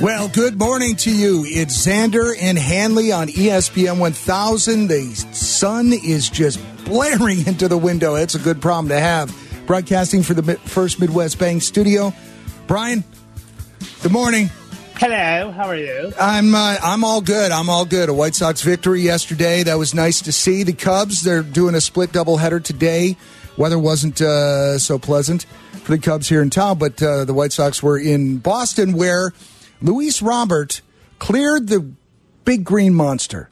Well, good morning to you. It's Zander and Hanley on ESPN 1000. The sun is just blaring into the window. It's a good problem to have. Broadcasting for the First Midwest Bank Studio. Brian, good morning. Hello, how are you? I'm uh, I'm all good. I'm all good. A White Sox victory yesterday. That was nice to see. The Cubs they're doing a split doubleheader today. Weather wasn't uh, so pleasant for the Cubs here in town, but uh, the White Sox were in Boston, where Luis Robert cleared the big green monster.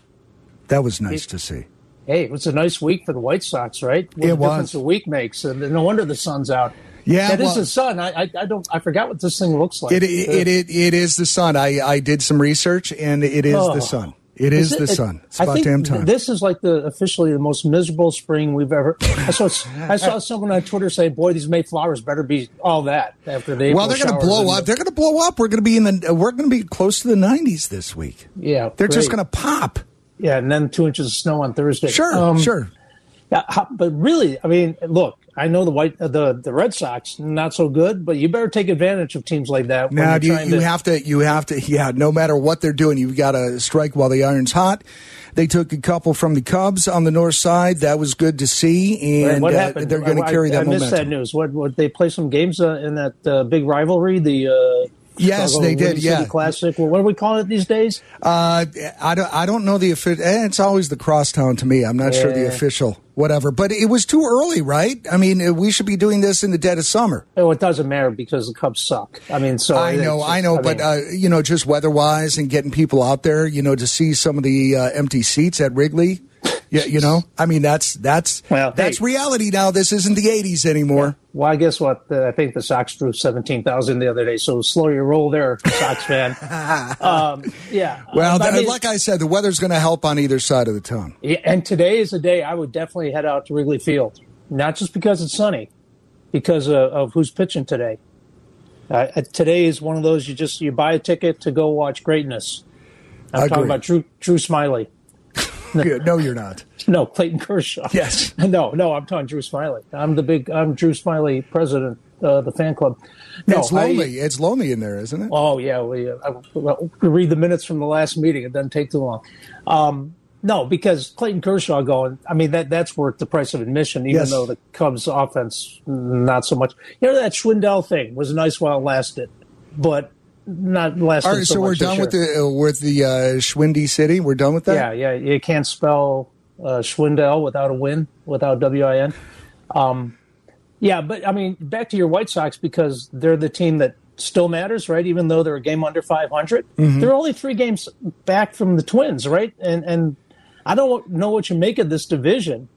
That was nice to see. Hey, it was a nice week for the White Sox, right? What It was. difference a week makes, and no wonder the sun's out. Yeah, that is well- the sun. I, I, I don't. I forgot what this thing looks like. It it, uh, it it is the sun. I I did some research, and it is Oh. the sun. It is, it- the sun. It's I about think damn time. This is like the officially the most miserable spring we've ever. I saw I saw someone on Twitter say, "Boy, these Mayflowers better be all that after the." well, they're going to blow up. the- They're going to blow up. We're going to be in the. We're going to be close to the 90s this week. yeah, They're just going to pop. Yeah, and then two inches of snow on Thursday. Sure, Um, sure. Yeah, but really, I mean, look, I know the white, uh, the the Red Sox not so good, but you better take advantage of teams like that. when Now, you, you to- have to. You have to. Yeah. No matter what they're doing, you've got to strike while the iron's hot. They took a couple from the Cubs on the north side. That was good to see, and uh, they're going to carry I, that I missed momentum. that news. What? What? They play some games uh, in that uh, big rivalry, the. Uh, Yes, Chicago they did, City yeah. Classic. Well, what do we call it these days? Uh, I don't. I don't know the official. Eh, it's always the crosstown to me. I'm not sure the official whatever. But it was too early, right? I mean, uh, we should be doing this in the dead of summer. Oh, it doesn't matter because the Cubs suck. I mean, so I know, it's- I know, but mean, uh, you know, just weather-wise and getting people out there, you know, to see some of the uh, empty seats at Wrigley. Yeah, you know, I mean, that's that's Well, that's hey. reality now. This isn't the '80s anymore. well, I guess what uh, I think the Sox drew seventeen thousand the other day. So slow your roll there, Sox fan. um, yeah. Well, Uh, I mean- like I said, the weather's going to help on either side of the town. Yeah, and today is a day I would definitely head out to Wrigley Field, not just because it's sunny, because of, of who's pitching today. Uh, uh, today is one of those you just you buy a ticket to go watch greatness. I'm Agreed. talking about Drew Drew Smyly. No, you're not. No, Clayton Kershaw. Yes. No, no, I'm talking Drew Smyly. I'm the big I'm Drew Smyly president of the fan club. No, it's I- lonely. it's lonely in there, isn't it? Oh yeah, we uh, I, well, read the minutes from the last meeting. It doesn't take too long. Um, no, because Clayton Kershaw going. I mean that that's worth the price of admission. Even Yes. though the Cubs offense not so much. You know that Schwindel thing was nice while it lasted, but not lasted. All right, so, so we're done with year. the uh, with the uh, Schwindy City. We're done with that. Yeah, yeah. You can't spell uh, Schwindel without a win, without W I N. Um, yeah, but I mean, back to your White Sox because they're the team that still matters, right? Even though they're a game under 500, Mm-hmm. they're only three games back from the Twins, right? And and I don't know what you make of this division,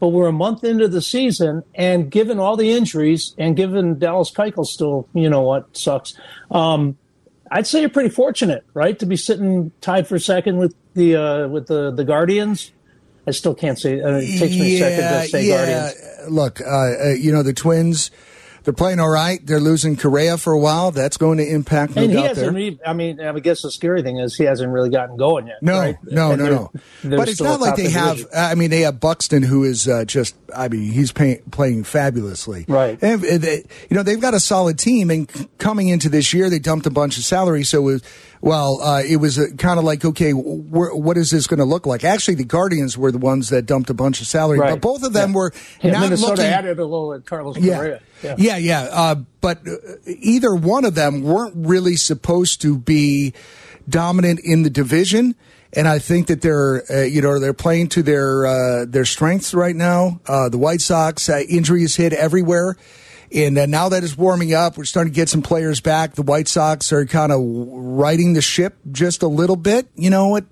but we're a month into the season, and given all the injuries, and given Dallas Keuchel still, you know what, sucks. Um, I'd say you're pretty fortunate, right, to be sitting tied for second with the uh, with the the Guardians. I still can't say. Uh, it takes me a second to say Guardians. Look, uh, uh, you know the Twins. They're playing all right. They're losing Correa for a while. That's going to impact And he hasn't. Re- I mean, I guess the scary thing is he hasn't really gotten going yet. No, right? no, And no, they're- no. they're But it's not like they the have. division. I mean, they have Buxton, who is uh, just. I mean, he's pay, playing fabulously. Right. And they, you know, they've got a solid team, and c- coming into this year, they dumped a bunch of salary. So, it was, well, uh, it was kind of like, okay, wh- what is this going to look like? Actually, the Guardians were the ones that dumped a bunch of salary, Right. but both of them Yeah. were Yeah, not Minnesota looking. added a little at Carlos Yeah. Correa. Yeah. yeah, yeah. Uh, but uh, either one of them weren't really supposed to be dominant in the division. And I think that they're, uh, you know, they're playing to their uh, their strengths right now. Uh, the White Sox uh, injuries hit everywhere, and uh, now that it's warming up, we're starting to get some players back. The White Sox are kind of riding the ship just a little bit. You know what?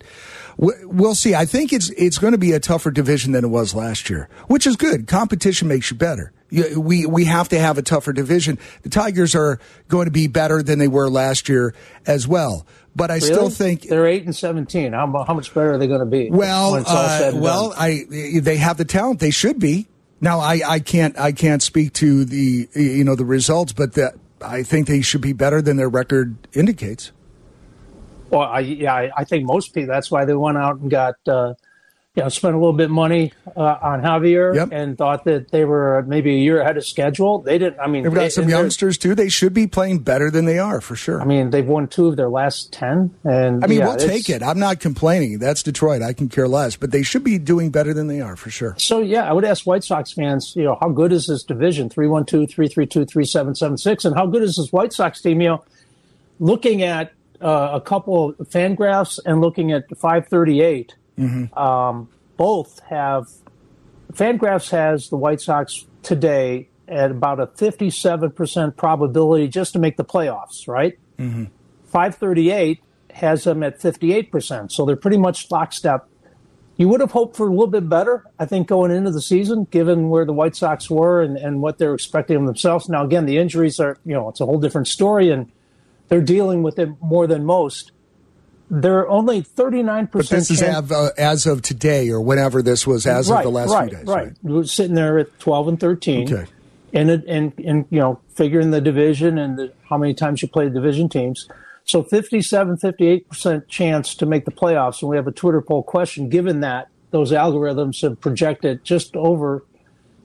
We'll see. I think it's it's going to be a tougher division than it was last year, which is good. Competition makes you better. We we have to have a tougher division. The Tigers are going to be better than they were last year as well. But I still think they're eight and seventeen. How, how much better are they going to be? well, when it's all uh, well? I they have the talent. They should be. Now, I, I can't I can't speak to the you know the results, but I think they should be better than their record indicates. Well, I, yeah, I, I think most people. That's why they went out and got uh, you know, spent a little bit of money uh, on Javier Yep. and thought that they were maybe a year ahead of schedule. They didn't. I mean, They've got some they're- youngsters too. They should be playing better than they are for sure. I mean, they've won two of their last ten, and I mean, yeah, we'll take it. I'm not complaining. That's Detroit. I can care less. But they should be doing better than they are for sure. So yeah, I would ask White Sox fans, you know, how good is this division? 312-332-3776 and how good is this White Sox team, you know, looking at uh, a couple of fan graphs and looking at 538, um, both have Fangraphs has the White Sox today at about a 57% probability just to make the playoffs, right? 538 has them at 58%. So they're pretty much lockstep. You would have hoped for a little bit better, I think, going into the season, given where the White Sox were and, and what they're expecting of themselves. Now, again, the injuries are, you know, it's a whole different story, and they're dealing with it more than most. They're only 39% But this is chance- av- uh, as of today or whenever this was as right, of the last right, few days. Right, We're sitting there at 12 and 13. Okay. And, it, and, and, you know, figuring the division and the, how many times you play division teams. So 57, 58% chance to make the playoffs. And we have a Twitter poll question, given that those algorithms have projected just over,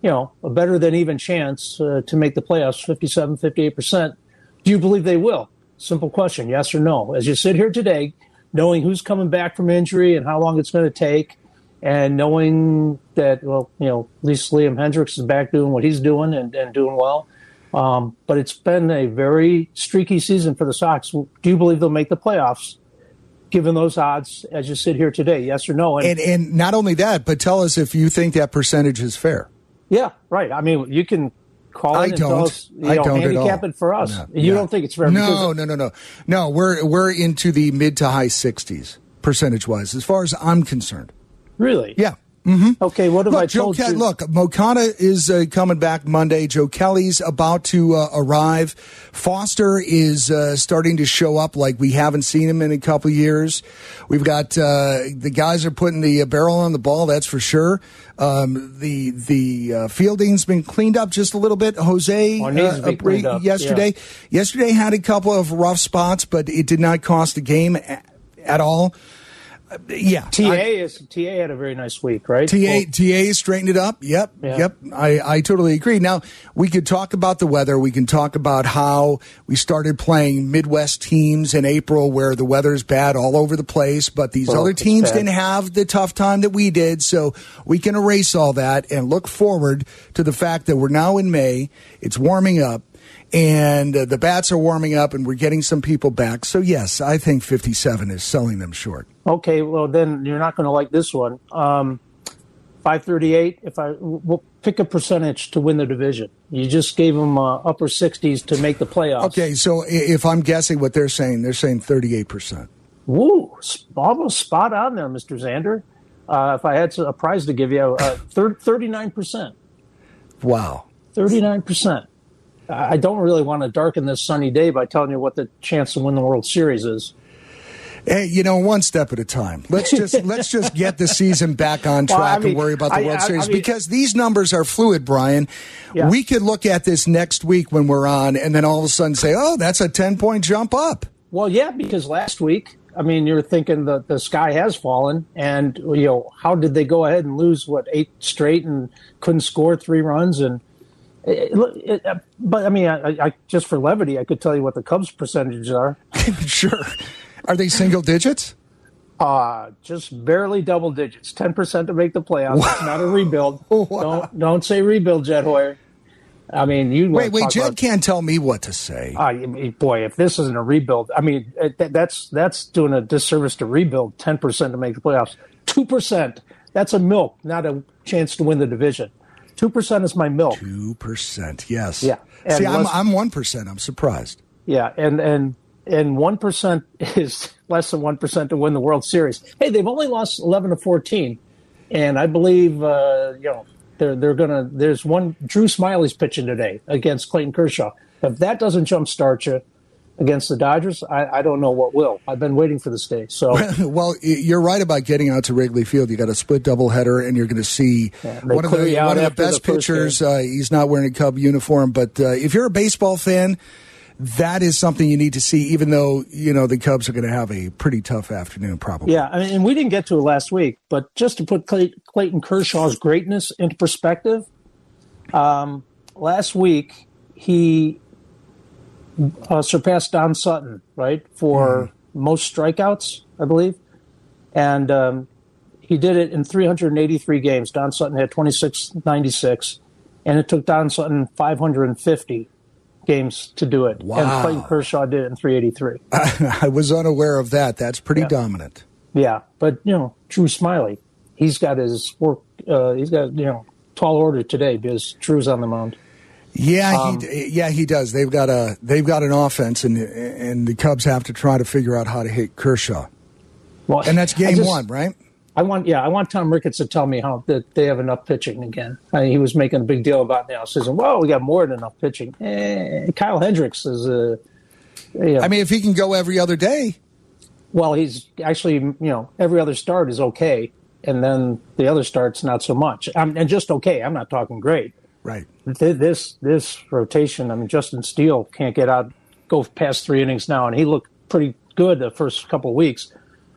you know, a better than even chance uh, to make the playoffs, 57, 58%. Do you believe they will? Simple question, yes or no. As you sit here today, knowing who's coming back from injury and how long it's going to take, and knowing that, well, you know, at least Liam Hendriks is back doing what he's doing and, and doing well. Um, but it's been a very streaky season for the Sox. Do you believe they'll make the playoffs, given those odds as you sit here today? Yes or no? And and not only that, but tell us if you think that percentage is fair. yeah, right. I mean, you can call I in and tell don't. us, you I know, don't at handicap all. it for us. No. You Yeah. don't think it's fair? No, no, no, no, no. We're we're into the mid to high sixties percentage wise, as far as I'm concerned. Really? Yeah. Okay. What have I Look, Joe told Ke- you? look, Moncada is uh, coming back Monday. Joe Kelly's about to uh, arrive. Foster is uh, starting to show up like we haven't seen him in a couple years. We've got uh, the guys are putting the uh, barrel on the ball. That's for sure. Um, the the uh, fielding's been cleaned up just a little bit. Jose it needs cleaned up, yesterday yesterday had a couple of rough spots, but it did not cost the game a- at all. Yeah, TA I- is TA had a very nice week, right? TA Well, TA straightened it up. Yep, Yeah. yep. I, I totally agree. Now we could talk about the weather. We can talk about how we started playing Midwest teams in April, where the weather's bad all over the place. But these Well, other teams didn't have the tough time that we did, so we can erase all that and look forward to the fact that we're now in May. It's warming up. And uh, the bats are warming up, and we're getting some people back. So yes, I think 57 is selling them short. Okay, well then you're not going to like this one. Um, 538. If I we'll pick a percentage to win the division, you just gave them uh, upper 60s to make the playoffs. Okay, so if I'm guessing what they're saying, they're saying 38%. Woo, almost spot on there, Mr. Zander. Uh, if I had a prize to give you, uh, 39%. Wow. 39%. I don't really want to darken this sunny day by telling you what the chance to win the World Series is. Hey, you know, one step at a time. Let's just let's just get the season back on Well, track I mean, and worry about the I- World I Series mean- because these numbers are fluid, Brian. Yeah. We could look at this next week when we're on, and then all of a sudden say, "Oh, that's a ten point jump up." Well, yeah, because last week, I mean, you're thinking that the sky has fallen, and you know, how did they go ahead and lose what eight straight and couldn't score three runs? And it, it, it- but I mean, I, I just for levity, I could tell you what the Cubs percentages are. sure. Are they single digits? Uh, just barely double digits, ten percent to make the playoffs. It's not a rebuild. Wow. Don't don't say rebuild, Jed Hoyer. I mean, you Wait, wait. Jed about- can't tell me what to say. Ah, I mean, boy, if this isn't a rebuild, I mean, that- that's that's doing a disservice to rebuild. Ten percent to make the playoffs. Two percent. That's a milk, not a chance to win the division. Two percent is my milk. Two percent. Yes. Yeah. And See, I'm less- I'm one percent. I'm surprised. Yeah, and and and one percent is less than one percent to win the World Series. Hey, they've only lost eleven to fourteen, and I believe uh, you know they're they're gonna. There's one Drew Smyly's pitching today against Clayton Kershaw. If that doesn't jumpstart you against the Dodgers, I, I don't know what will. I've been waiting for this day. So well, you're right about getting out to Wrigley Field. You got a split doubleheader, and you're going to see they one of the one of the after the best pitchers. Uh, he's not wearing a Cub uniform, but uh, if you're a baseball fan, that is something you need to see, even though, you know, the Cubs are going to have a pretty tough afternoon, probably. Yeah. I mean, and we didn't get to it last week, but just to put Clay- Clayton Kershaw's greatness into perspective, um, last week he uh, surpassed Don Sutton, right, for most strikeouts, I believe. And um, he did it in 383 games. Don Sutton had 2696, and it took Don Sutton 550 games to do it. Wow. And Clayton Kershaw did it in 383. I was unaware of that. That's pretty Yeah. dominant. Yeah, but you know, Drew Smyly, he's got his work. Uh, he's got you know tall order today because Drew's on the mound. Yeah, Um, he, yeah, he does. They've got a they've got an offense, and and the Cubs have to try to figure out how to hit Kershaw, Well, and that's game just- one, right? I want, yeah, I want Tom Ricketts to tell me how that they have enough pitching again. I mean, he was making a big deal about now, says, "Well, we got more than enough pitching." Eh, Kyle Hendricks is a, you know, I mean, if he can go every other day, well, he's actually, you know, every other start is okay, and then the other starts not so much, um, and just okay. I'm not talking great. Right? Th- This this rotation, I mean, Justin Steele can't get out, go past three innings now, and he looked pretty good the first couple of weeks.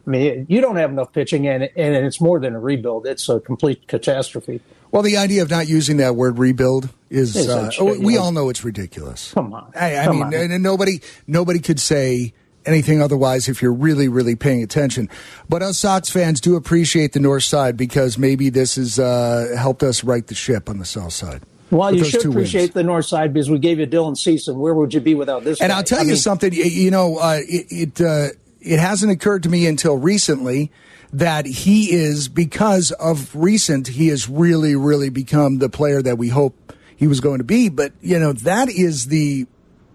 I mean, you don't have enough pitching, and and it's more than a rebuild; it's a complete catastrophe. Well, the idea of not using that word rebuild is uh, we all know it's ridiculous. Come on, I, I Come mean, on. nobody nobody could say anything otherwise if you're really really paying attention. But us Sox fans do appreciate the North Side because maybe this has uh, helped us right the ship on the South Side. Well, you should two wins. appreciate the North Side because we gave you Dylan Cease, and where would you be without this? And guy? I'll tell I you mean, something. You know, uh, it it, uh, it hasn't occurred to me until recently that he is because of recent. He has really, really become the player that we hope he was going to be. But you know, that is the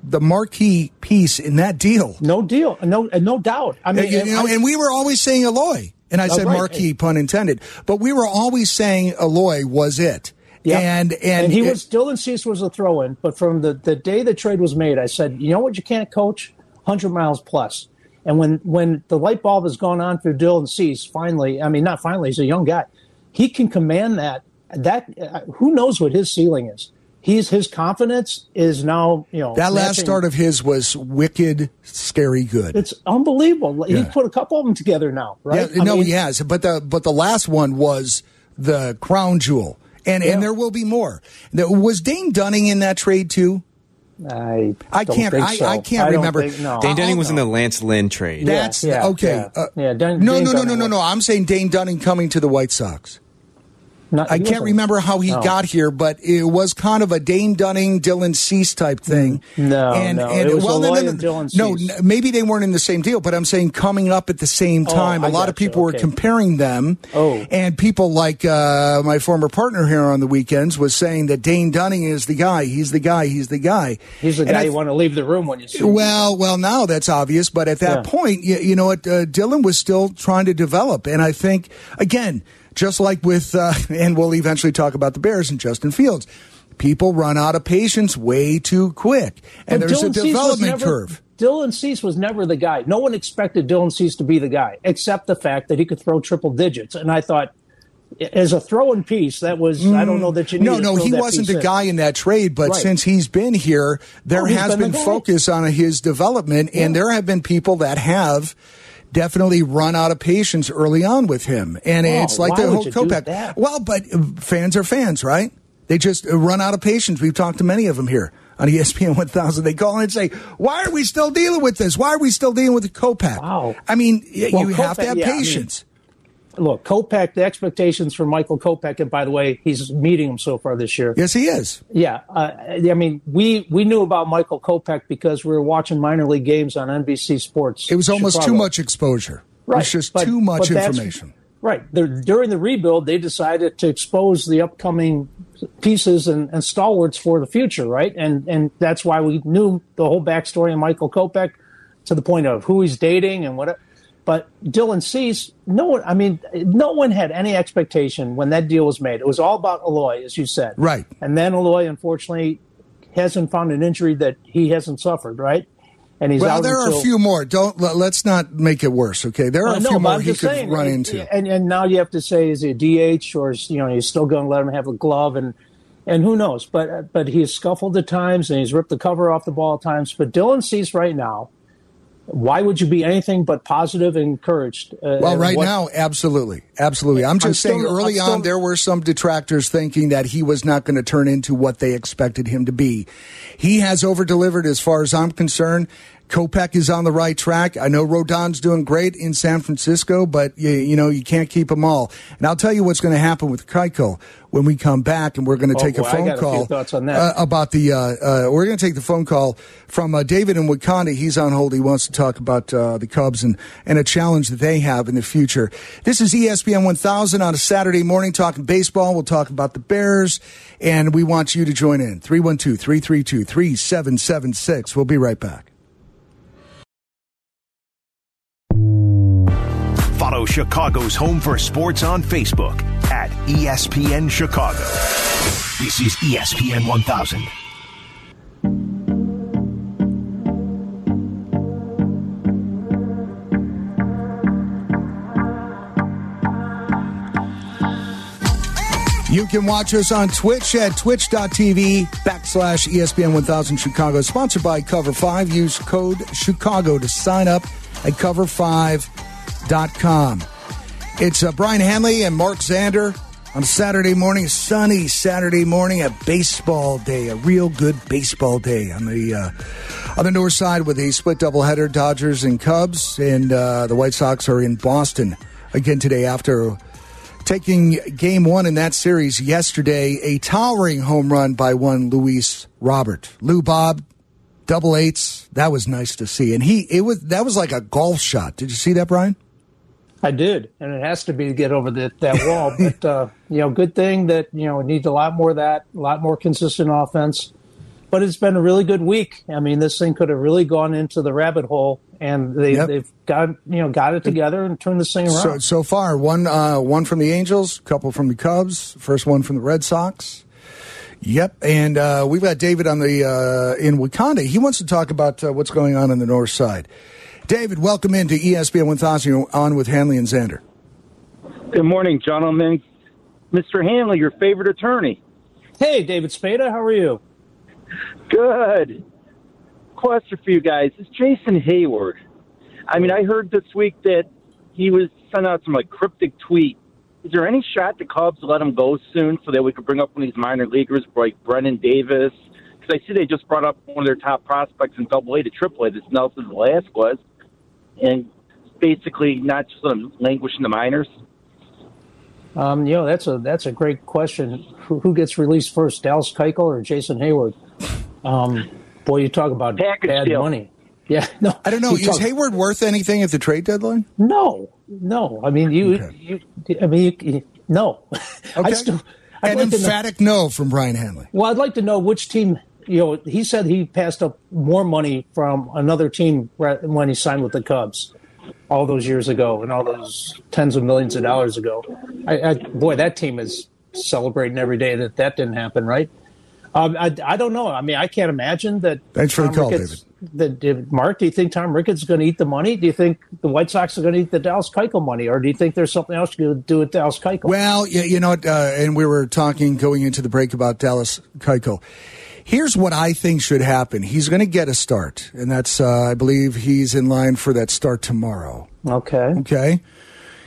the marquee piece in that deal. No deal, no, no doubt. I mean, you know, I- and we were always saying Eloy, and I Oh, said right. marquee, pun intended. But we were always saying Eloy was it. Yep. And, and he it- was Dylan Cease was a throw in, but from the, the day the trade was made, I said, you know what, you can't coach hundred miles plus. And when when the light bulb has gone on for Dylan Cease, finally, I mean, not finally, he's a young guy, he can command that. That uh, who knows what his ceiling is. He's his confidence is now you know that last start of his was wicked, scary good. It's unbelievable. Yeah. He's put a couple of them together now, right? Yeah, no, mean, he has. But the but the last one was the crown jewel, and Yeah. and there will be more. There, was Dane Dunning in that trade too? I I can't- think I- so. I can't don't remember. think- no. Dane Dane Dunning was in the. Lance Lynn trade. That's yeah, okay. yeah. Uh, Yeah, Dane- no, Dane no, no, no, Dunning no, was- no. I'm saying Dane Dunning coming to the White Sox. Not- I can't remember how he no. got here, but it was kind of a Dane Dunning, Dylan Cease type thing. No, no, it was Eloy and Dylan no, Cease. n- maybe they weren't in the same deal, but I'm saying coming up at the same Oh, time. a I lot of people were okay. comparing them. Oh. and people like uh, my former partner here on the weekends was saying that Dane Dunning is the guy. He's the guy. He's the guy. He's the And guy I you want to leave the room when you see. him. well, well, now that's obvious, but at that Yeah. point, you, you know what? Uh, Dylan was still trying to develop, and I think again, just like with, uh, and we'll eventually talk about the Bears and Justin Fields. People run out of patience way too quick, and But there's a Dylan was development never- curve. Dylan Cease was never the guy. No one expected Dylan Cease to be the guy, except the fact that he could throw triple digits. And I thought, as a throwing piece, that was I don't know that you need. No, to no, throw he wasn't the in. guy in that trade, but Right. since he's been here, there Oh, has been been focus on his development, and there have been people that have definitely run out of patience early on with him. And Oh, it's like the whole you do Kopech. that? Well, but fans are fans, right? They just run out of patience. We've talked to many of them here on ESPN 1000. They call in and say, "Why are we still dealing with this? Why are we still dealing with the Kopech?" Wow. I mean, Well, you have to have yeah, I mean, patience. Look, Kopech, the expectations for Michael Kopech, and by the way, he's meeting him so far this year. yes, he is. Yeah, uh, I mean, we we knew about Michael Kopech because we were watching minor league games on NBC Sports. It was almost too much exposure. It was just but- too much information. Right. They're, during the rebuild, they decided to expose the upcoming pieces and, and stalwarts for the future, right? And and that's why we knew the whole backstory of Michael Kopech to the point of who he's dating and what. But Dylan Cease, no one. I mean, no one had any expectation when that deal was made. It was all about Eloy, as you said, Right. And then Eloy, unfortunately, hasn't found an injury that he hasn't suffered, right? And he's Well, out there are a few more. Don't let, let's not make it worse. Okay, there are I a know, few more I'm he could saying, run and- into. And, and now you have to say, is he a DH or is, you know, you're still going to let him have a glove? And and who knows? But but he's scuffled at times and he's ripped the cover off the ball at times. But Dylan Cease right now why would you be anything but positive and encouraged? Uh, well, right what, now, absolutely, absolutely. I'm just I'm saying, still, early still, on, there were some detractors thinking that he was not going to turn into what they expected him to be. He has over delivered, as far as I'm concerned. Kopech is on the right track. I know Rodon's doing great in San Francisco, but you, you know you can't keep them all. And I'll tell you what's going to happen with Keuchel when we come back, and we're going to oh, take boy, a phone call a uh, about the. Uh, uh, we're going to take the phone call from uh, David in Wauconda. He's on hold. He wants to talk about uh, the Cubs and and a challenge that they have in the future. This is ESPN 1000 on a Saturday morning talking baseball. We'll talk about the Bears, and we want you to join in 312 332 3776. We'll be right back. Follow Chicago's Home for Sports on Facebook at ESPN Chicago. This is ESPN 1000. You can watch us on Twitch at twitch.tv backslash ESPN 1000 Chicago. Sponsored by Cover 5. Use code Chicago to sign up at Cover 5 com. It's uh, Brian Hanley and Mark Zander on Saturday morning, sunny Saturday morning, a baseball day, a real good baseball day on the uh, on the north side with a split doubleheader, Dodgers and Cubs, and uh, the White Sox are in Boston again today after taking game one in that series yesterday. A towering home run by one Luis Robert. Lou Bob, double eights. That was nice to see, and he it was that was like a golf shot. Did you see that, Brian? I did, and it has to be to get over the, that wall. but uh, you know, good thing that you know it needs a lot more of that, a lot more consistent offense. But it's been a really good week. I mean, this thing could have really gone into the rabbit hole, and they, yep. they've got you know got it together and turned this thing around. So, so far, one uh, one from the Angels, a couple from the Cubs, first one from the Red Sox. Yep, and uh, we've got David on the uh, in Wauconda. He wants to talk about uh, what's going on in the North Side. David, welcome into ESPN 1000 on with Hanley and Zander. Good morning, gentlemen. Mr. Hanley, your favorite attorney. Hey, David Spada, how are you? Good. Question for you guys is Jason Heyward. I mean, I heard this week that he was sent out some like cryptic tweet. Is there any shot the Cubs let him go soon so that we could bring up one of these minor leaguers like Brennen Davis? Because I see they just brought up one of their top prospects in Double A to Triple A. This Nelson Velazquez and basically not just let them languish in the minors? Um, you know, that's a that's a great question. Who, who gets released first, Dallas Keuchel or Jason Heyward? Um, boy, you talk about Package bad deal. money. Yeah, no, I don't know. Is talk, Heyward worth anything at the trade deadline? No, no. I mean, you, okay. you I mean, you, no. Okay. Still, An like emphatic know, no from Brian Hanley. Well, I'd like to know which team you know, he said he passed up more money from another team when he signed with the Cubs all those years ago and all those tens of millions of dollars ago. I, I, boy, that team is celebrating every day that that didn't happen, right? Um, I, I don't know. I mean, I can't imagine that. Thanks for Tom the call, Ricketts, David. That, Mark, do you think Tom Ricketts is going to eat the money? Do you think the White Sox are going to eat the Dallas Keuchel money, or do you think there's something else you could do with Dallas Keuchel? Well, you, you know, uh, and we were talking going into the break about Dallas Keuchel. Here's what I think should happen. He's going to get a start, and that's uh, I believe he's in line for that start tomorrow. Okay. Okay.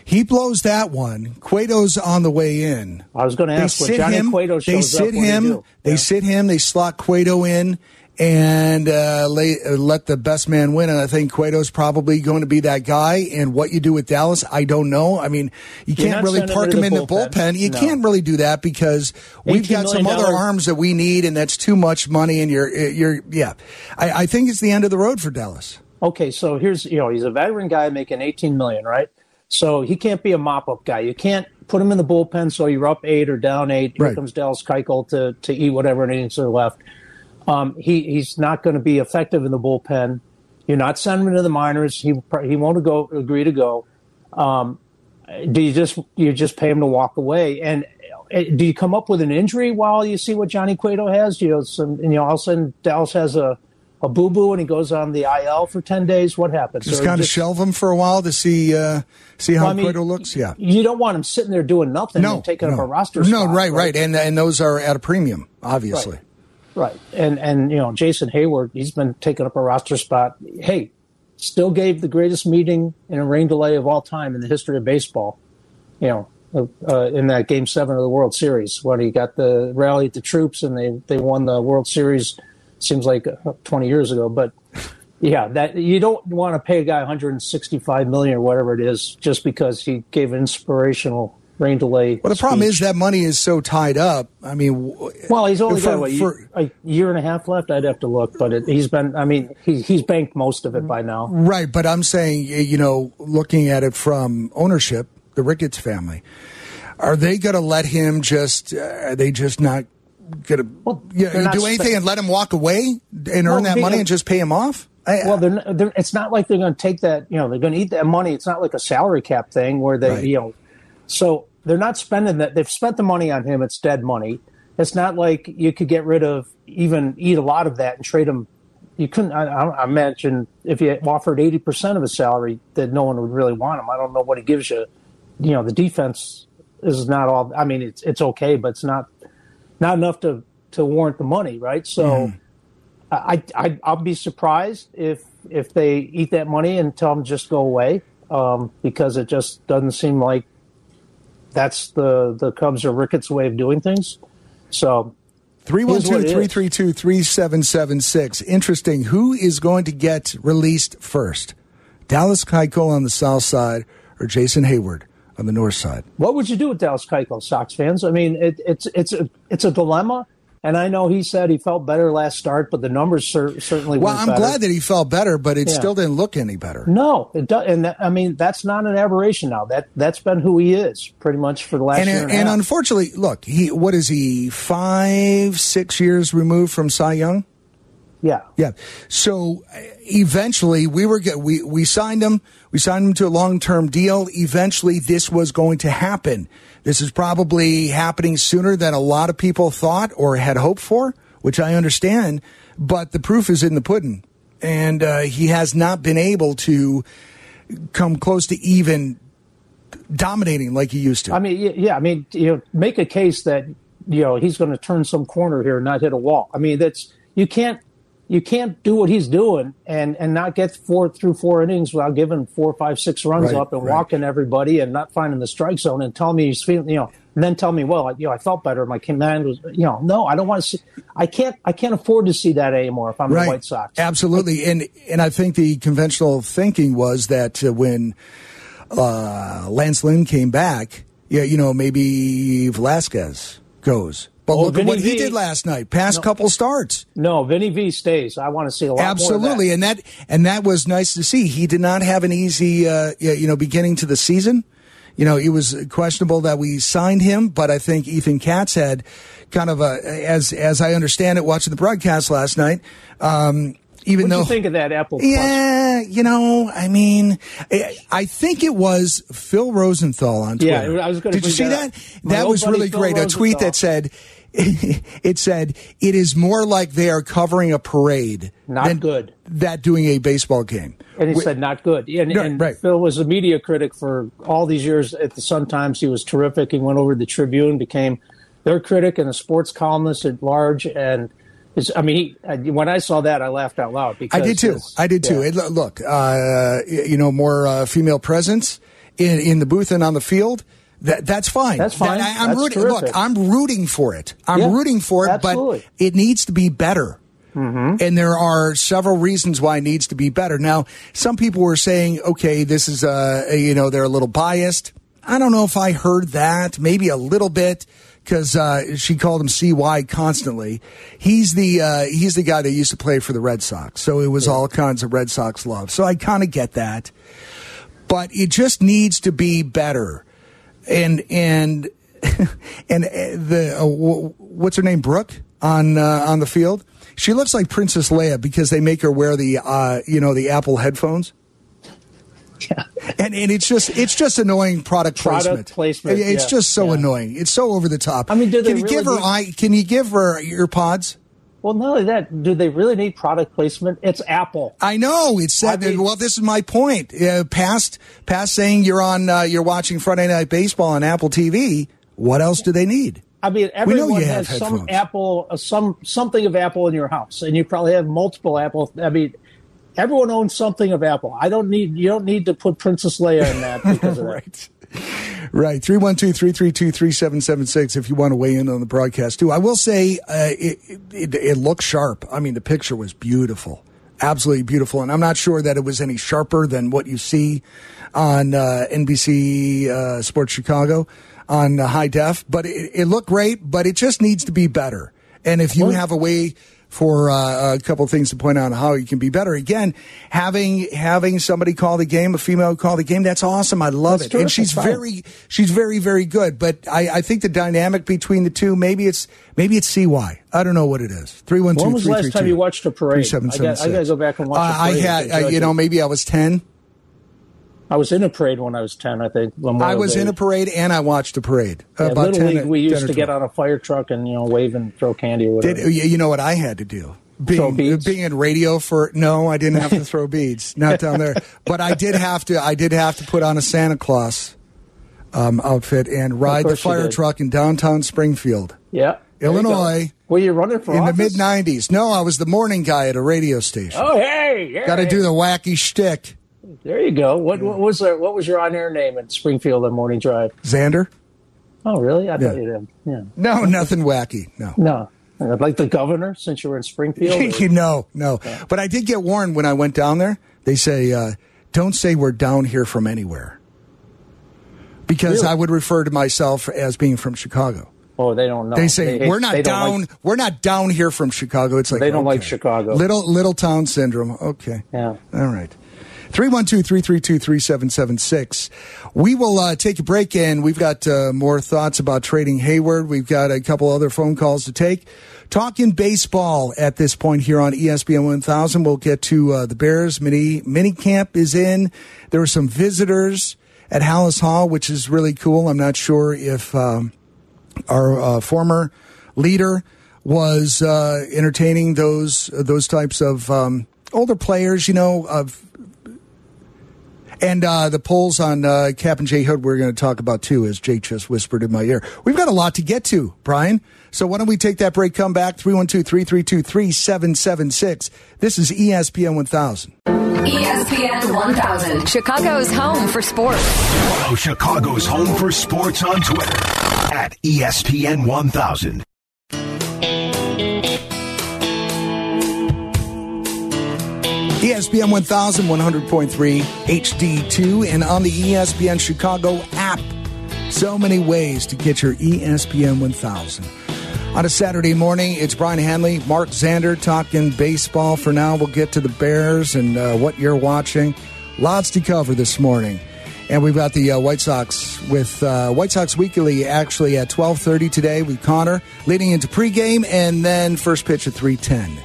He blows that one. Cueto's on the way in. I was going to ask they what Johnny him, Cueto shows They sit him. They yeah. sit him. They slot Cueto in, and uh, lay, uh, let the best man win. And I think Cueto's probably going to be that guy. And what you do with Dallas, I don't know. I mean, you You're can't really park him in the bullpen. bullpen. You no. can't really do that because we've got some other arms that we need, and that's too much money. And you're, you're, yeah. I, I think it's the end of the road for Dallas. Okay, so here's you know he's a veteran guy making 18 million, right? So he can't be a mop up guy. You can't put him in the bullpen so you're up eight or down eight. Here right. comes Dallas Keuchel to to eat whatever innings are left. Um, he he's not going to be effective in the bullpen. You're not sending him to the minors. He he won't go agree to go. Um, do you just you just pay him to walk away? And uh, do you come up with an injury while you see what Johnny Cueto has? You know, some you know all of a sudden Dallas has a a boo boo and he goes on the IL for ten days, what happens? Just kind of shelve him for a while to see uh, see how Well, I mean, Cueto looks. Yeah. You don't want him sitting there doing nothing No, and taking no. up a roster No, spot, right, right, and and those are at a premium, obviously. Right. And and you know, Jason Heyward, he's been taking up a roster spot. Hey, still gave the greatest meeting in a rain delay of all time in the history of baseball. You know, uh, in that Game Seven of the World Series, when he got the rally at the troops and they they won the World Series. Seems like uh, 20 years ago, but yeah, that you don't want to pay a guy 165 million or whatever it is just because he gave an inspirational rain delay. Well, the problem is that money is so tied up. I mean, Well, he's only for- got what, for- a year and a half left. I'd have to look, but it, he's been. I mean, he, he's banked most of it by now. right. But I'm saying, you know, looking at it from ownership, the Ricketts family, are they going to let him just? Uh, are they just not going to Well, do anything and let him walk away and Well, earn that money and just pay him off? I, Well, they're, they're, it's not like they're going to take that. You know, they're going to eat that money. It's not like a salary cap thing where they, Right. you know, so they're not spending that. They've spent the money on him. It's dead money. It's not like you could get rid of even eat a lot of that and trade him. You couldn't. I, I imagine if you offered eighty percent of his salary, that no one would really want him. I don't know what he gives you. You know, the defense is not all. I mean, it's it's okay, but it's not not enough to to warrant the money, right? So. I, I I'll be surprised if if they eat that money and tell them just go away um, because it just doesn't seem like that's the the Cubs or Ricketts way of doing things. So 312 Here's what it is. 332 3776. Interesting. Who is going to get released first? Dallas Keuchel on the south side or Jason Heyward on the north side? what would you do with Dallas Keuchel, Sox fans? I mean, it, it's it's a it's a dilemma. And I know he said he felt better last start, but the numbers cer- certainly Well, I'm better. glad that he felt better, but it Yeah. still didn't look any better. No, it does, and that, I mean that's not an aberration now. That that's been who he is pretty much for the last And, year and, and unfortunately, look, he what is he five, six years removed from Cy Young? Yeah, Yeah. So uh, eventually, we were get, we we signed him. We signed him to a long term deal. Eventually, this was going to happen. This is probably happening sooner than a lot of people thought or had hoped for, which I understand. But the proof is in the pudding, and uh, he has not been able to come close to even dominating like he used to. I mean, yeah, I mean, you know, make a case that you know he's going to turn some corner here and not hit a wall. I mean, that's you can't you can't do what he's doing and and not get four through four innings without giving four, five, six runs Right, up and right. walking everybody and not finding the strike zone and tell me he's feeling, you know, and then tell me, well, you know, I felt better. My command was, you know, no, I don't want to see. I can't, I can't afford to see that anymore if I'm the White Sox. Absolutely, and and I think the conventional thinking was that uh, when uh, Lance Lynn came back, yeah, you know, maybe Velasquez goes. But Oh, look at Vinny what he V- did last night. Past couple starts, No, Vinny V stays. I want to see a lot absolutely, more of and that and that was nice to see. He did not have an easy, uh, you know, beginning to the season. You know, it was questionable that we signed him, but I think Ethan Katz had kind of a, as as I understand it, watching the broadcast last night. Um, even What do though you think of that Apple Plus? Yeah, you know, I mean, I I think it was Phil Rosenthal on Twitter. Yeah, I was gonna Did you see that that? That was really Phil great. A tweet that said, it said, it is more like they are covering a parade Not than good. that doing a baseball game. And he Wh- said not good. And, No, and right. Phil was a media critic for all these years at the Sun Times. He was terrific. He went over to the Tribune, became their critic and a sports columnist at large. And I mean, he, when I saw that, I laughed out loud. Because I did too. I did too. yeah. It, look, uh, you know, more uh, female presence in, in the booth and on the field. That that's fine. That's fine. That- I, am rooting. terrific. Look, I'm rooting for it. I'm Yeah, rooting for it, absolutely. but it needs to be better. Mm-hmm. And there are several reasons why it needs to be better. Now, some people were saying, okay, this is, uh, you know, they're a little biased. I don't know if I heard that. Maybe a little bit because uh, she called him CY constantly. He's the uh, he's the guy that used to play for the Red Sox, so it was all kinds of Red Sox love. So I kind of get that, but it just needs to be better. And and and uh, the uh, what's her name, Brooke on uh, on the field. She looks like Princess Leia because they make her wear the uh, you know the Apple headphones. Yeah. And and it's just it's just annoying product, Product placement. placement, It's yeah, just so yeah. annoying. It's so over the top. I mean, do they can you really give her do- eye? Can you give her ear pods? Well, not only that, do they really need product placement? It's Apple. I know it's said. I mean- well, this is my point. Uh, past past saying you're on, uh, you're watching Friday Night Baseball on Apple TV. What else do they need? I mean, everyone has some. Apple, uh, some something of Apple in your house, and you probably have multiple Apple. I mean, everyone owns something of Apple. I don't need you don't need to put Princess Leia in that because of that. Right. Right. 312-332-3776 if you want to weigh in on the broadcast too. I will say uh, it, it, it looked sharp. I mean, the picture was beautiful. Absolutely beautiful. And I'm not sure that it was any sharper than what you see on uh, NBC uh, Sports Chicago on uh, high def, but it, it looked great, but it just needs to be better. And if you have a way for uh, a couple of things to point out how you can be better. Again, having having somebody call the game, a female call the game, that's awesome. I love That's it, and she's very she's very very good. But I, I think the dynamic between the two, maybe it's maybe it's CY. I don't know what it is. Three one two. When was the last time you watched a parade? Three I got- I gotta go back and watch Uh, I had, to uh, you know, maybe I was ten. I was in a parade when I was ten. I think. Memorial I was Day. in a parade and I watched a parade. Yeah, about Little 10 League, we used to get on a fire truck and you know wave and throw candy or whatever. Did you know what I had to do? Throw Being, beads? being in radio for no, I didn't have to throw beads, not down there. But I did have to. I did have to put on a Santa Claus um, outfit and ride the fire truck in downtown Springfield, yeah, you. Illinois, Were you running for in the mid '90s. No, I was the morning guy at a radio station. Oh hey, hey. Got to do the wacky shtick. There you go. What, what was? What was your on-air name at Springfield on Morning Drive? Zander? Oh, really? I Yeah. thought you did. Yeah. No, nothing wacky. No. No, like the governor, since you were in Springfield. or- no, no. But I did get warned when I went down there. They say, uh, don't say we're down here from anywhere. Because Really? I would refer to myself as being from Chicago. oh, they don't know. They say hate- we're not they down. like- we're not down here from Chicago. It's like They don't like. Chicago. Little little town syndrome. Okay. Yeah. All right. 312-332-3776. We will uh, take a break and we've got uh, more thoughts about trading Heyward. We've got a couple other phone calls to take. Talking baseball at this point here on ESPN 1000. We'll get to uh, the Bears mini mini camp is in. There were some visitors at Halas Hall, which is really cool. I'm not sure if um, our uh, former leader was uh, entertaining those those types of um, older players, you know, of and uh, the polls on uh, Captain Jay Hood we're going to talk about too, as Jay just whispered in my ear. We've got a lot to get to, Brian. So why don't we take that break, come back, 312-332-3776. This is ESPN 1000. ESPN 1000, Chicago's home for sports. Follow Chicago's Home for Sports on Twitter at ESPN 1000. ESPN 1000, 100.3 HD2, and on the ESPN Chicago app. So many ways to get your ESPN 1000. On a Saturday morning, it's Brian Hanley, Mark Zander talking baseball. For now, we'll get to the Bears and uh, what you're watching. Lots to cover this morning. And we've got the uh, White Sox with uh, White Sox Weekly actually at 12:30 today with Connor leading into pregame and then first pitch at 3:10.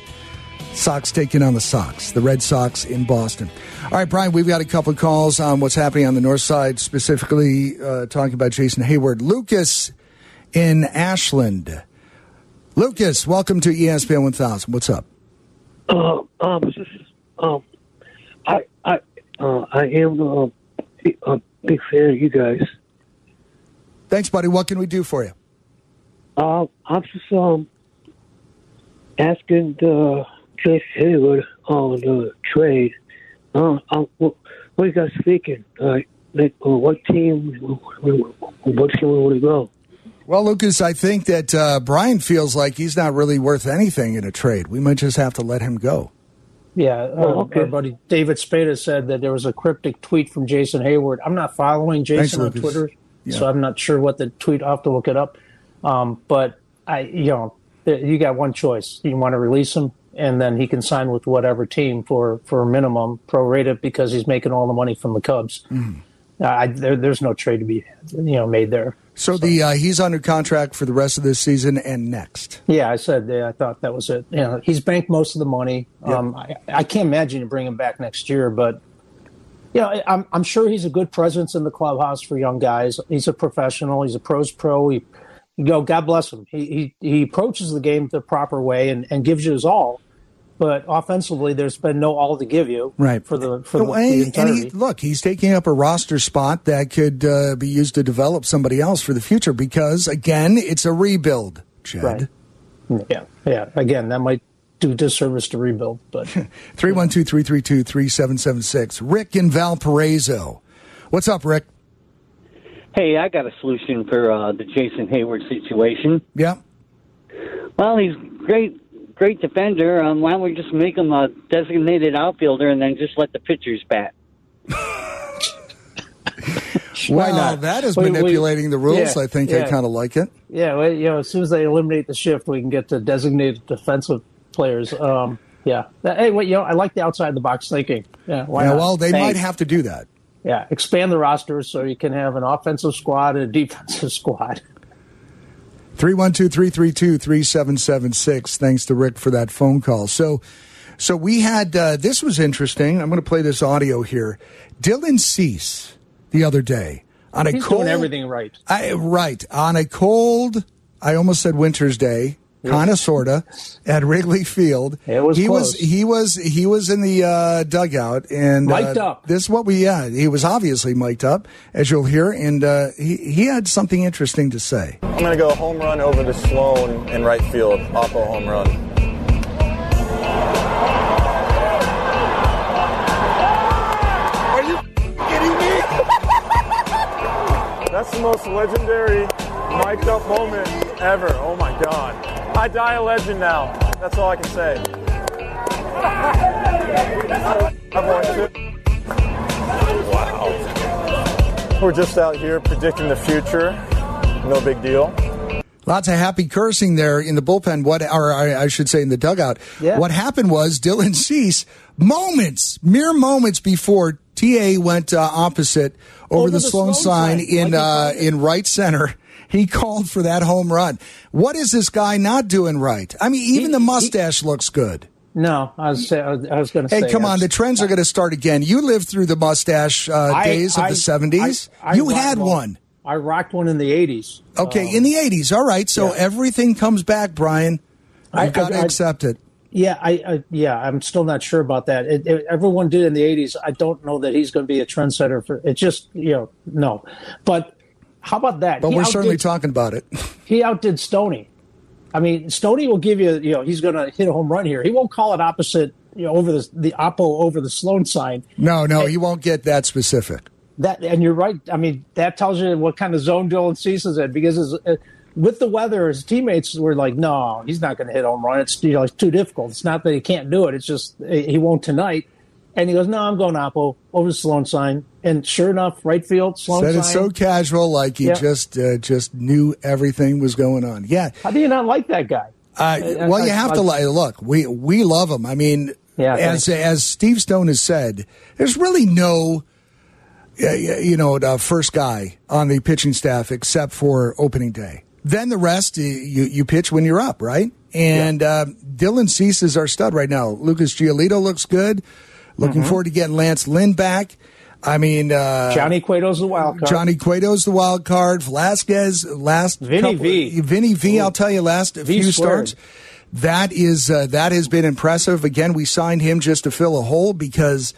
Sox taking on the Sox, the Red Sox in Boston. All right, Brian, we've got a couple of calls on what's happening on the north side, specifically uh, talking about Jason Heyward. Lucas in Ashland. Lucas, welcome to ESPN 1000. What's up? Uh, um, this is, um, I, I, uh, I am uh, a big fan of you guys. Thanks, buddy. What can we do for you? Uh, I'm just um asking uh, Jason Heyward on the trade. Uh, uh, what, what are you guys thinking? Uh, like, uh, what team? What team we want to go? Well, Lucas, I think that uh, Brian feels like he's not really worth anything in a trade. We might just have to let him go. Yeah, uh, Oh, okay. our buddy David Spada said that there was a cryptic tweet from Jason Heyward. I'm not following Jason on Lucas. Twitter, Yeah. so I'm not sure what the tweet. I'll have to look it up. Um, but I, you know, you got one choice. You want to release him, and then he can sign with whatever team for for a minimum prorated because he's making all the money from the Cubs. Uh, I, there, there's no trade to be, you know, made there. So the uh, he's under contract for the rest of this season and next. Yeah, I said yeah, I thought that was it. You know, he's banked most of the money. Um, I, I can't imagine you bring him back next year, but you know, I'm I'm sure he's a good presence in the clubhouse for young guys. He's a professional. He's a pros pro. He you go, God bless him. He he, he approaches the game the proper way and, and gives you his all. But offensively, there's been no all to give you Right. for the for the, and, the entirety. he, look, he's taking up a roster spot that could uh, be used to develop somebody else for the future because, again, it's a rebuild, Jed. Right. yeah, yeah. Again, that might do disservice to rebuild, but 312 332 3776. Rick in Valparaiso. What's up, Rick? Hey, I got a solution for uh, the Jason Heyward situation. Yeah. Well, he's great, great defender. Um, why don't we just make him a designated outfielder and then just let the pitchers bat? Why well, not? that is We- we- manipulating the rules. yeah, I think I kind of like it. yeah, well, you know, as soon as they eliminate the shift, we can get to designated defensive players. Um, yeah. Hey, wait, you know, I like the outside the box thinking. Yeah. Why yeah, not? well, they might have to do that. Yeah, expand the roster so you can have an offensive squad and a defensive squad. 312 332 3776. Thanks to Rick for that phone call. So, so we had, uh, this was interesting. I'm going to play this audio here. Dylan Cease the other day on a cold, everything right. I, right. On a cold, I almost said winter's day, kind of, sorta, at Wrigley Field. It was he was, he was, he was in the, uh, dugout and, Mic'd uh, up. This is what we, yeah, he was obviously mic'd up, as you'll hear. And, uh, he, he had something interesting to say. I'm going to go home run over to Sloan in right field. Oppo home run. Are you kidding me? That's the most legendary mic'd up moment ever. Oh my god. I die a legend now. That's all I can say. I've watched it. Wow. We're just out here predicting the future. No big deal. Lots of happy cursing there in the bullpen. What, or I I should say, in the dugout. Yeah. What happened was Dylan Cease, moments, mere moments before TA went uh, opposite over, Over the, the Sloan Sloan sign sign, in like uh, in right center. He called for that home run. What is this guy not doing right? I mean, even He- the he- mustache looks good. No, I was I was, going to Hey, say. Hey, come on! The trends are going to start again. You lived through the mustache uh, I- days of I- the seventies. I- I You rocked had one. I rocked one in the '80s. Okay, in the eighties. All right, so yeah. everything comes back, Brian. I- You've got to accept it. Yeah, I, I yeah, I'm still not sure about that. It, it, everyone did in the '80s. I don't know that he's going to be a trendsetter for. It just you know no, but how about that? But He we're certainly talking about it. He outdid Stoney. I mean, Stoney will give you you know he's going to hit a home run here. He won't call it opposite you know over the the oppo over the Sloan sign. No, no, he won't get that specific. That and you're right. I mean, that tells you what kind of zone Dylan Cease is in because his, uh, with the weather, his teammates were like, "No, he's not going to hit a home run. It's you know it's too difficult. It's not that he can't do it. It's just he won't tonight." And he goes, "No, I'm going Oppo over the Sloan sign." And sure enough, right field Sloan Said sign. it so casual, like he Yeah. just uh, just knew everything was going on. Yeah. How do you not like that guy? Uh, I- well, you I- have to I- look. We we love him. I mean, Yeah, as thanks. as Steve Stone has said, there's really no, you know, the first guy on the pitching staff except for opening day. Then the rest, you you pitch when you're up, right? And uh, Dylan Cease is our stud right now. Lucas Giolito looks good. Looking Mm-hmm. forward to getting Lance Lynn back. I mean, uh, Johnny Cueto's the wild card. Johnny Cueto's the wild card. Velasquez last Vinny couple, V. Vinny V. I'll tell you, last few squared. starts. That is uh, that has been impressive. Again, we signed him just to fill a hole because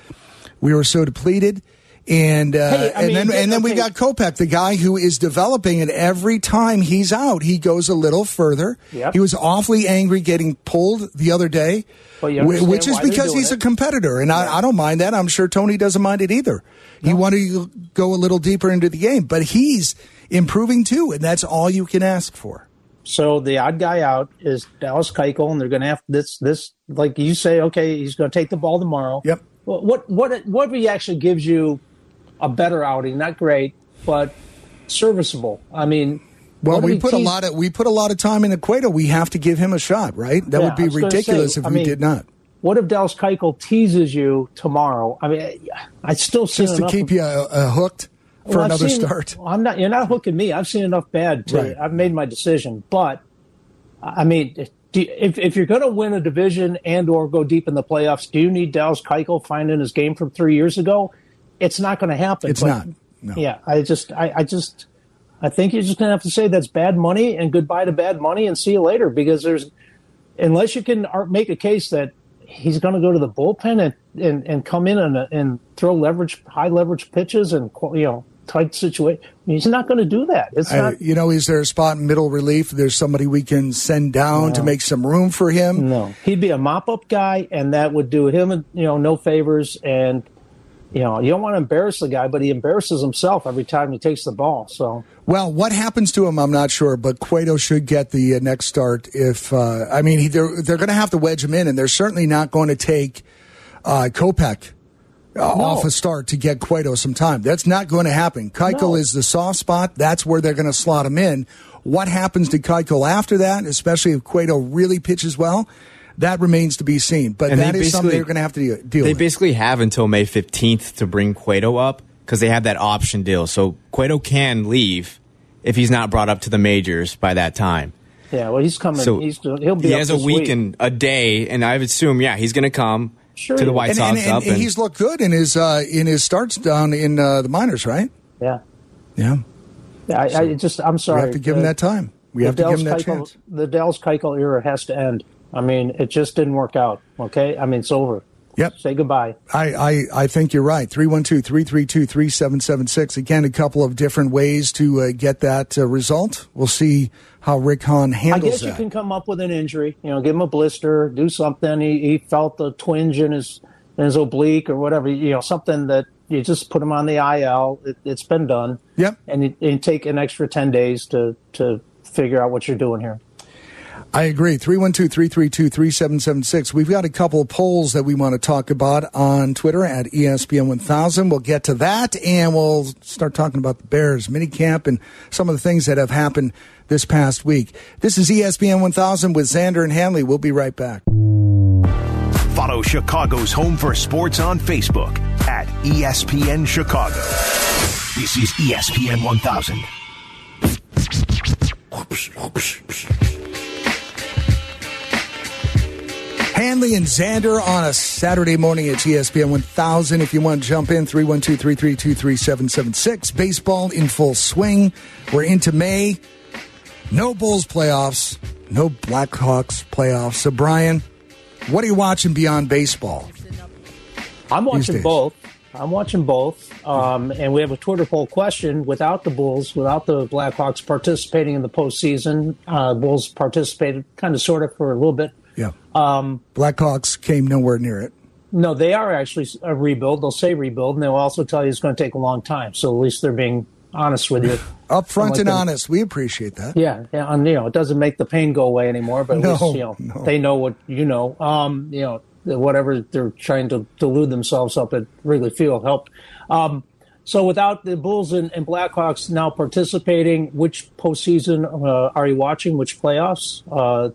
we were so depleted. And uh, Hey, and mean, then and then we got Kopech, the guy who is developing, and every time he's out, he goes a little further. Yep. He was awfully angry getting pulled the other day, Well, which is because he's a competitor, and I, I don't mind that. I'm sure Tony doesn't mind it either. He wanted to go a little deeper into the game, but he's improving too, and that's all you can ask for. So the odd guy out is Dallas Keuchel, and they're going to have this. This, like you say, okay, he's going to take the ball tomorrow. Yep. What what what what reaction gives you a better outing? Not great, but serviceable. I mean, Well, we put a lot of we put a lot of time in Cueto. We have to give him a shot, right? That Yeah, would be I was gonna ridiculous say, if I we mean, did not. What if Dallas Keuchel teases you tomorrow? I mean, I still see Just to keep you uh, uh, hooked for Well, another seen- start. I'm not. You're not hooking me. I've seen enough bad. To, Right. I've made my decision. But I mean, you- if if you're going to win a division and or go deep in the playoffs, do you need Dallas Keuchel finding his game from three years ago? It's not going to happen. It's But, not. No. Yeah, I just, I, I just, I think you're just going to have to say that's bad money and goodbye to bad money and see you later because there's unless you can make a case that he's going to go to the bullpen and, and, and come in and, and throw leverage high leverage pitches and you know tight situation. He's not going to do that. It's I- not. you know, is there a spot in middle relief? There's somebody we can send down to make some room for him. No, he'd be a mop up guy, and that would do him, you know, no favors. And you know, you don't want to embarrass the guy, but he embarrasses himself every time he takes the ball. So Well, what happens to him, I'm not sure, but Cueto should get the uh, next start. If uh, I mean, he, they're they're going to have to wedge him in, and they're certainly not going to take uh, Kopech uh, off a start to get Cueto some time. That's not going to happen. Keuchel No. is the soft spot. That's where they're going to slot him in. What happens to Keuchel after that, especially if Cueto really pitches well, that remains to be seen. But And they that is something they're going to have to deal, deal They with. basically have until May 15th to bring Cueto up because they have that option deal. So Cueto can leave if he's not brought up to the majors by that time. yeah, well, he's coming. So he's he'll be. he up has a this week, and a day, and I would assume, yeah, he's going to come Sure to the White and, Sox and, and, up. And, he's looked good in his uh, in his starts down in uh, the minors, right? Yeah, Yeah. yeah. I, I just I'm sorry. We have to give him that time. We the have to give Dallas him that Keuchel- chance. The Dallas Keuchel era has to end. I mean, it just didn't work out. Okay, I mean, it's over. Yep. Say goodbye. I, I, I think you're right. 312 332 3776. Again, a couple of different ways to uh, get that uh, result. We'll see how Rick Hahn handles that. I guess you can come up with an injury. You know, give him a blister, do something. He, he felt a twinge in his in his oblique or whatever. You know, something that you just put him on the IL. It, it's been done. Yep. And you, and you take an extra ten days to to figure out what you're doing here. I agree. 312 332 3776. We've got a couple of polls that we want to talk about on Twitter at ESPN 1000. We'll get to that and we'll start talking about the Bears minicamp and some of the things that have happened this past week. This is ESPN 1000 with Zander and Hanley. We'll be right back. Follow Chicago's Home for Sports on Facebook at ESPN Chicago. This is ESPN 1000. Hanley and Zander on a Saturday morning at ESPN 1000. If you want to jump in, 312 332 3776. Baseball in full swing. We're into May. No Bulls playoffs, no Blackhawks playoffs. So, Brian, what are you watching beyond baseball? I'm watching both. I'm watching both. Um, and we have a Twitter poll question without the Bulls, without the Blackhawks participating in the postseason. Uh, Bulls participated kind of sort of for a little bit. Yeah. Um, Blackhawks came nowhere near it. No, they are actually a rebuild. They'll say rebuild, and they'll also tell you it's going to take a long time. So at least they're being honest with you. Upfront Unlike and the- honest. We appreciate that. Yeah, yeah, and you know, it doesn't make the pain go away anymore, but at No, least you know no. they know what you know. Um, you know, whatever they're trying to delude themselves up at Wrigley Field helped. Um, so without the Bulls and, and Blackhawks now participating, which postseason uh, are you watching? Which playoffs? Uh,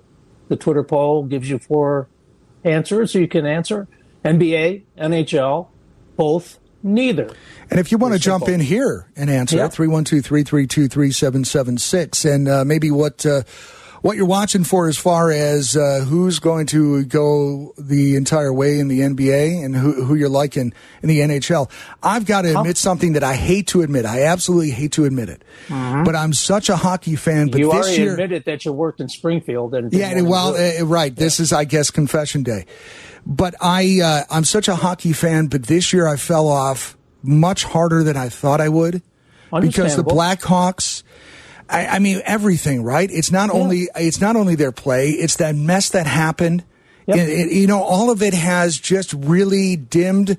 the Twitter poll gives you four answers, so you can answer: NBA, NHL, both, neither. And if you want to jump in here and answer, Yeah. 312 332 3776. And uh, maybe what. Uh, what you're watching for as far as uh, who's going to go the entire way in the NBA and who, who you're liking in the NHL. I've got to admit something that I hate to admit. I absolutely hate to admit it. But I'm such a hockey fan. But Mm-hmm. you this already year, admitted that you worked in Springfield, and yeah, well, want to do it. uh, right. This is, I guess, confession day. But I, uh, I'm such a hockey fan. But this year, I fell off much harder than I thought I would because the Blackhawks. I, I mean, everything. Right? It's not only it's not only their play. It's that mess that happened. Yep. It- it- you know, all of it has just really dimmed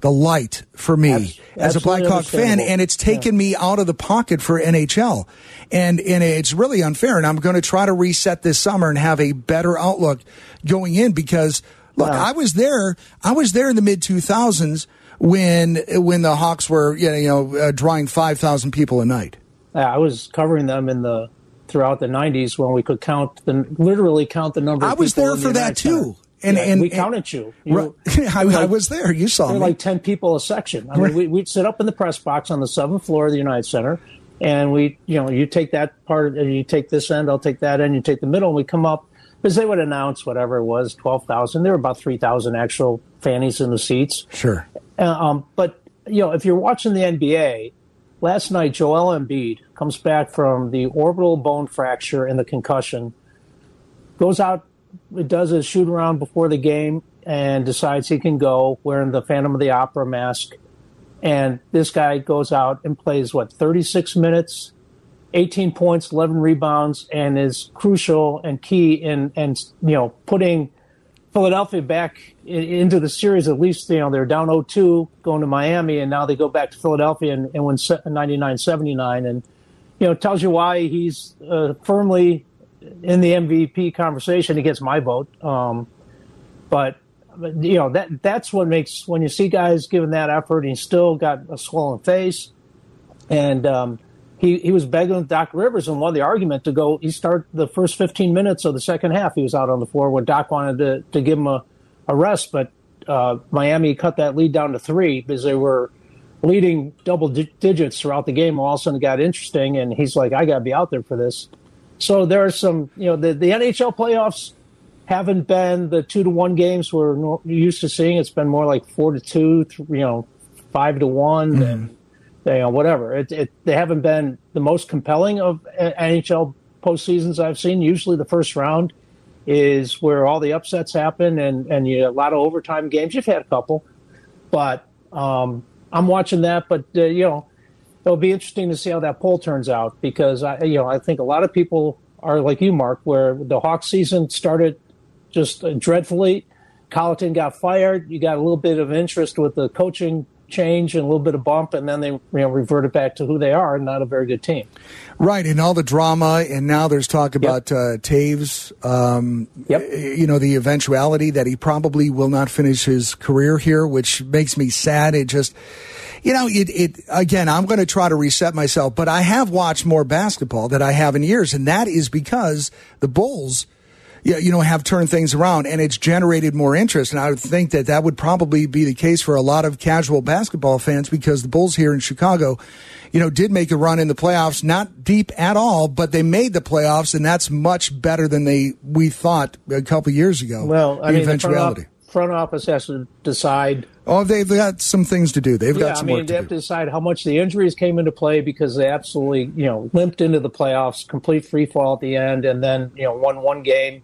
the light for me Abs- as a Blackhawk fan, and it's taken me out of the pocket for NHL, and and it's really unfair. And I'm going to try to reset this summer and have a better outlook going in because look, Wow. I was there. I was there in the mid 2000s when when the Hawks were you know, you know uh, drawing 5,000 people a night. Yeah, I was covering them in the throughout the '90s when we could count the literally count the number. Of I was there for the that too. And Yeah, and we and- counted you. you Right. I, were I was there. You saw me. like ten people a section. I mean, we, we'd sit up in the press box on the seventh floor of the United Center, and we, you know, you take that part, and you take this end, I'll take that end, you take the middle, and we come up because they would announce whatever it was, twelve thousand. There were about three thousand actual fannies in the seats. sure. Uh, um, but you know, if you're watching the NBA, last night, Joel Embiid comes back from the orbital bone fracture and the concussion, goes out, does his shoot around before the game, and decides he can go wearing the Phantom of the Opera mask. And this guy goes out and plays, what, 36 minutes, 18 points, 11 rebounds, and is crucial and key in, and, you know, putting Philadelphia back in, into the series. At least, you know, they're down 0-2 going to Miami, and now they go back to Philadelphia and, and win 99-79. And, you know, tells you why he's uh, firmly in the MVP conversation. He gets my vote. Um, but, you know, that that's what makes, when you see guys giving that effort, he's still got a swollen face. And, um, he, he was begging with Doc Rivers and won the argument to go. He started the first 15 minutes of the second half. He was out on the floor when Doc wanted to, to give him a, a rest, but uh, Miami cut that lead down to three because they were leading double di- digits throughout the game. All of a sudden, it got interesting, and he's like, "I got to be out there for this." So there are some, you know, the, the NHL playoffs haven't been the two to one games we're used to seeing. It's been more like four to two, you know, five to one, mm-hmm. and you know, whatever. It, it, they haven't been the most compelling of NHL postseasons I've seen. Usually, the first round is where all the upsets happen, and and you a lot of overtime games. You've had a couple, but um, I'm watching that. But uh, you know, it'll be interesting to see how that poll turns out because I, you know, I think a lot of people are like you, Mark, where the Hawks season started just dreadfully. Colliton got fired. You got a little bit of interest with the coaching change and a little bit of bump, and then they you know reverted back to who they are, and not a very good team. Right, and all the drama, and now there's talk about yep. uh, Toews. Um, yep. You know the eventuality that he probably will not finish his career here, which makes me sad. It just. You know, it, it again, I'm going to try to reset myself, but I have watched more basketball than I have in years, and that is because the Bulls you know, have turned things around and it's generated more interest. And I would think that that would probably be the case for a lot of casual basketball fans because the Bulls here in Chicago, you know, did make a run in the playoffs, not deep at all, but they made the playoffs, and that's much better than they we thought a couple years ago. Well, I mean, eventuality. The front, office has to decide. Oh, they've got some things to do. They've yeah, got some I mean, work they to have do. to decide how much the injuries came into play because they absolutely, you know, limped into the playoffs, complete free fall at the end, and then you know won one game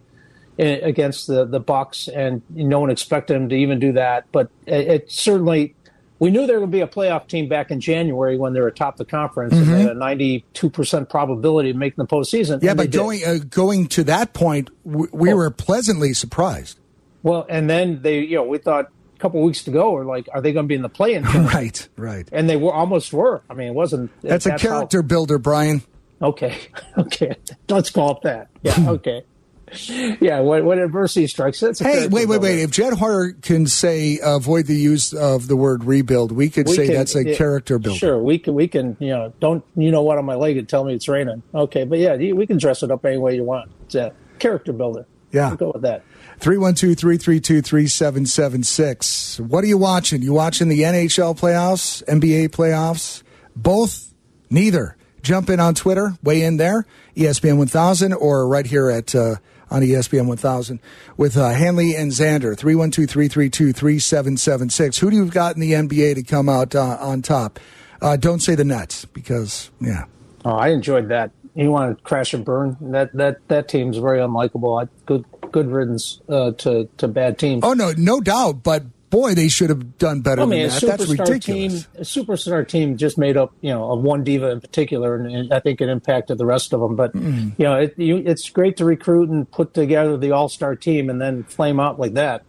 against the the Bucks, and no one expected them to even do that. But it, it certainly, we knew there would be a playoff team back in January when they were atop the conference mm-hmm. and had a ninety two percent probability of making the postseason. Yeah, but going uh, going to that point, we, we were pleasantly surprised. Well, and then they, you know, we thought a couple weeks to go, we're like, are they going to be in the play-in? right, right. And they were almost were. I mean, it wasn't. That's, that's a character how, builder, Brian. Okay, okay. Let's call it that. Yeah, okay yeah, when, when adversity strikes, it's hey, wait, wait, wait. If Jed Hoyer can say uh, avoid the use of the word rebuild, we could we say can, that's a it, character builder. Sure, we can. We can. You know, don't you know what on my leg and tell me it's raining? Okay, but yeah, we can dress it up any way you want. It's a character builder. Yeah, we'll go with that. 312-332-3776. What are you watching? You watching the NHL playoffs, NBA playoffs? Both? Neither. Jump in on Twitter, weigh in there, ESPN 1000, or right here at uh, on ESPN 1000 with uh, Hanley and Zander, 312 332 3776. Who do you have got in the NBA to come out uh, on top? Uh, don't say the Nets because, yeah. Oh, I enjoyed that. You want to crash and burn? That that that team's very unlikable. Good good riddance uh, to to bad teams. Oh no, no doubt. But boy, they should have done better I mean, than that. That's ridiculous. Team, a superstar team just made up, you know, of one diva in particular, and, and I think it impacted the rest of them. But mm. you know, it, you, it's great to recruit and put together the all-star team, and then flame out like that.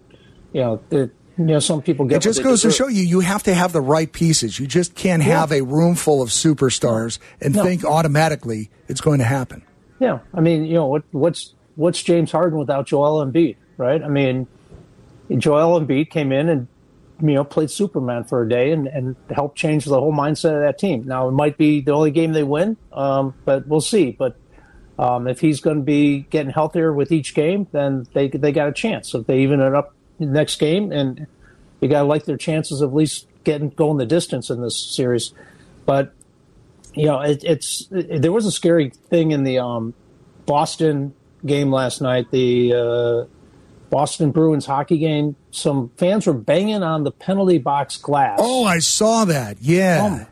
You know, it, you know, some people get. It just goes deserve. to show you, you have to have the right pieces. You just can't yeah. have a room full of superstars and no. think automatically it's going to happen. Yeah, I mean, you know, what, what's what's James Harden without Joel Embiid, right? I mean, Joel Embiid came in and you know played Superman for a day and, and helped change the whole mindset of that team. Now it might be the only game they win, um, but we'll see. But um, if he's going to be getting healthier with each game, then they they got a chance. If they even it up next game, and you got to like their chances of at least getting going the distance in this series. But you know, it, it's it, there was a scary thing in the um, Boston game last night. The uh, Boston Bruins hockey game, some fans were banging on the penalty box glass. Oh, I saw that. Yeah. Um,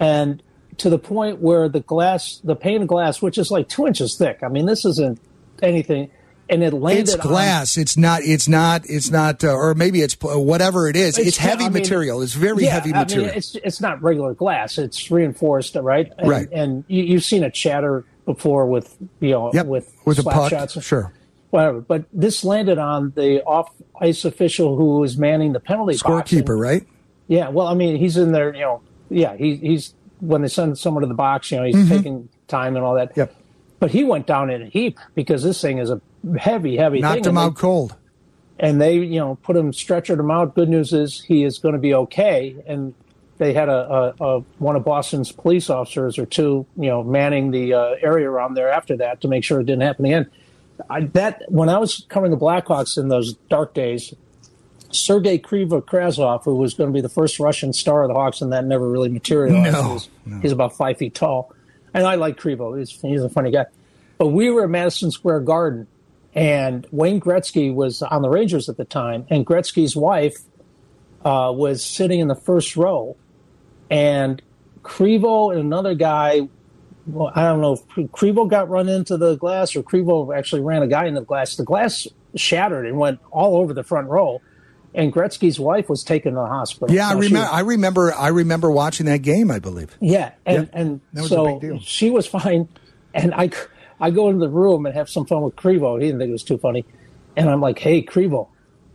and to the point where the glass, the pane of glass, which is like two inches thick. I mean, this isn't anything. And it landed. It's on- glass. it's not. It's not. It's not. Uh, or maybe it's whatever it is. It's, heavy I mean, material. It's very yeah, heavy I mean, material. it's it's not regular glass. It's reinforced, right? And, Right. And you, you've seen it chatter before with you know Yep, with with a slap shots. sure. Whatever. But this landed on the off ice official who was manning the penalty box. and- Scorekeeper, right? Yeah. Well, I mean, he's in there. You know. Yeah. He, he's when they send someone to the box. You know, he's Mhm. taking time and all that. Yep. But he went down in a heap because this thing is a heavy, heavy Knocked thing. him and out they- cold. and they you know put him stretchered him out. Good news is he is going to be okay. And they had a, a, a one of Boston's police officers or two you know manning the uh, area around there after that to make sure it didn't happen again. I, that when I was covering the Blackhawks in those dark days, Sergei Krivokrasov, who was going to be the first Russian star of the Hawks, and that never really materialized. No, He was- He's about five feet tall, and I like Krivo. He's he's a funny guy. But we were at Madison Square Garden, and Wayne Gretzky was on the Rangers at the time, and Gretzky's wife uh, was sitting in the first row, and Krivo and another guy. Well, I don't know if Krivo got run into the glass or Krivo actually ran a guy into the glass. The glass shattered and went all over the front row, and Gretzky's wife was taken to the hospital. Yeah, I Now, she- remember. I remember. I remember watching that game. I believe. yeah, and and That was a so big deal. she was fine, and I I go into the room and have some fun with Krivo. He didn't think it was too funny, and I'm like, "Hey, Krivo,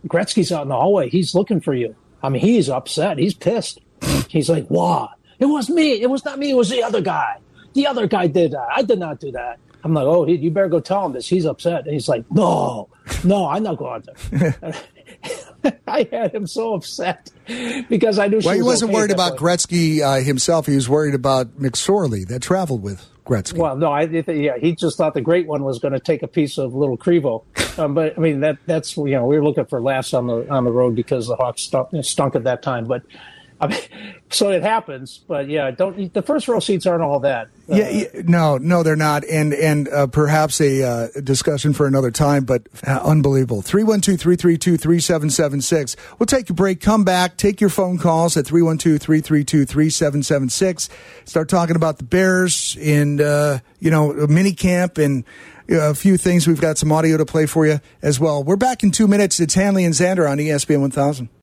Gretzky's out in the hallway. He's looking for you. I mean, he's upset. He's pissed. He's like, "What? It was me. It was not me. It was the other guy. The other guy did that. I did not do that." I'm like, "Oh, he, you better go tell him this. He's upset." And he's like, "No, no, I'm not going there." I had him so upset because I knew she Well, he was wasn't okay worried about. Gretzky uh, himself. He was worried about McSorley that traveled with Gretzky. Well, no, I yeah, he just thought the great one was going to take a piece of little Krivo. um, but I mean that that's you know we were looking for laughs on the on the road because the Hawks stunk, stunk at that time, but I mean, so it happens. But yeah, don't the first row seats aren't all that. Uh, yeah, yeah, no, no, they're not, and and uh, perhaps a uh, discussion for another time. But uh, unbelievable. 312-332-3776. We'll take a break. Come back. Take your phone calls at 312-332-3776. Start talking about the Bears in uh, you know mini camp and. uh, A few things. We've got some audio to play for you as well. We're back in two minutes. It's Hanley and Zander on ESPN 1000.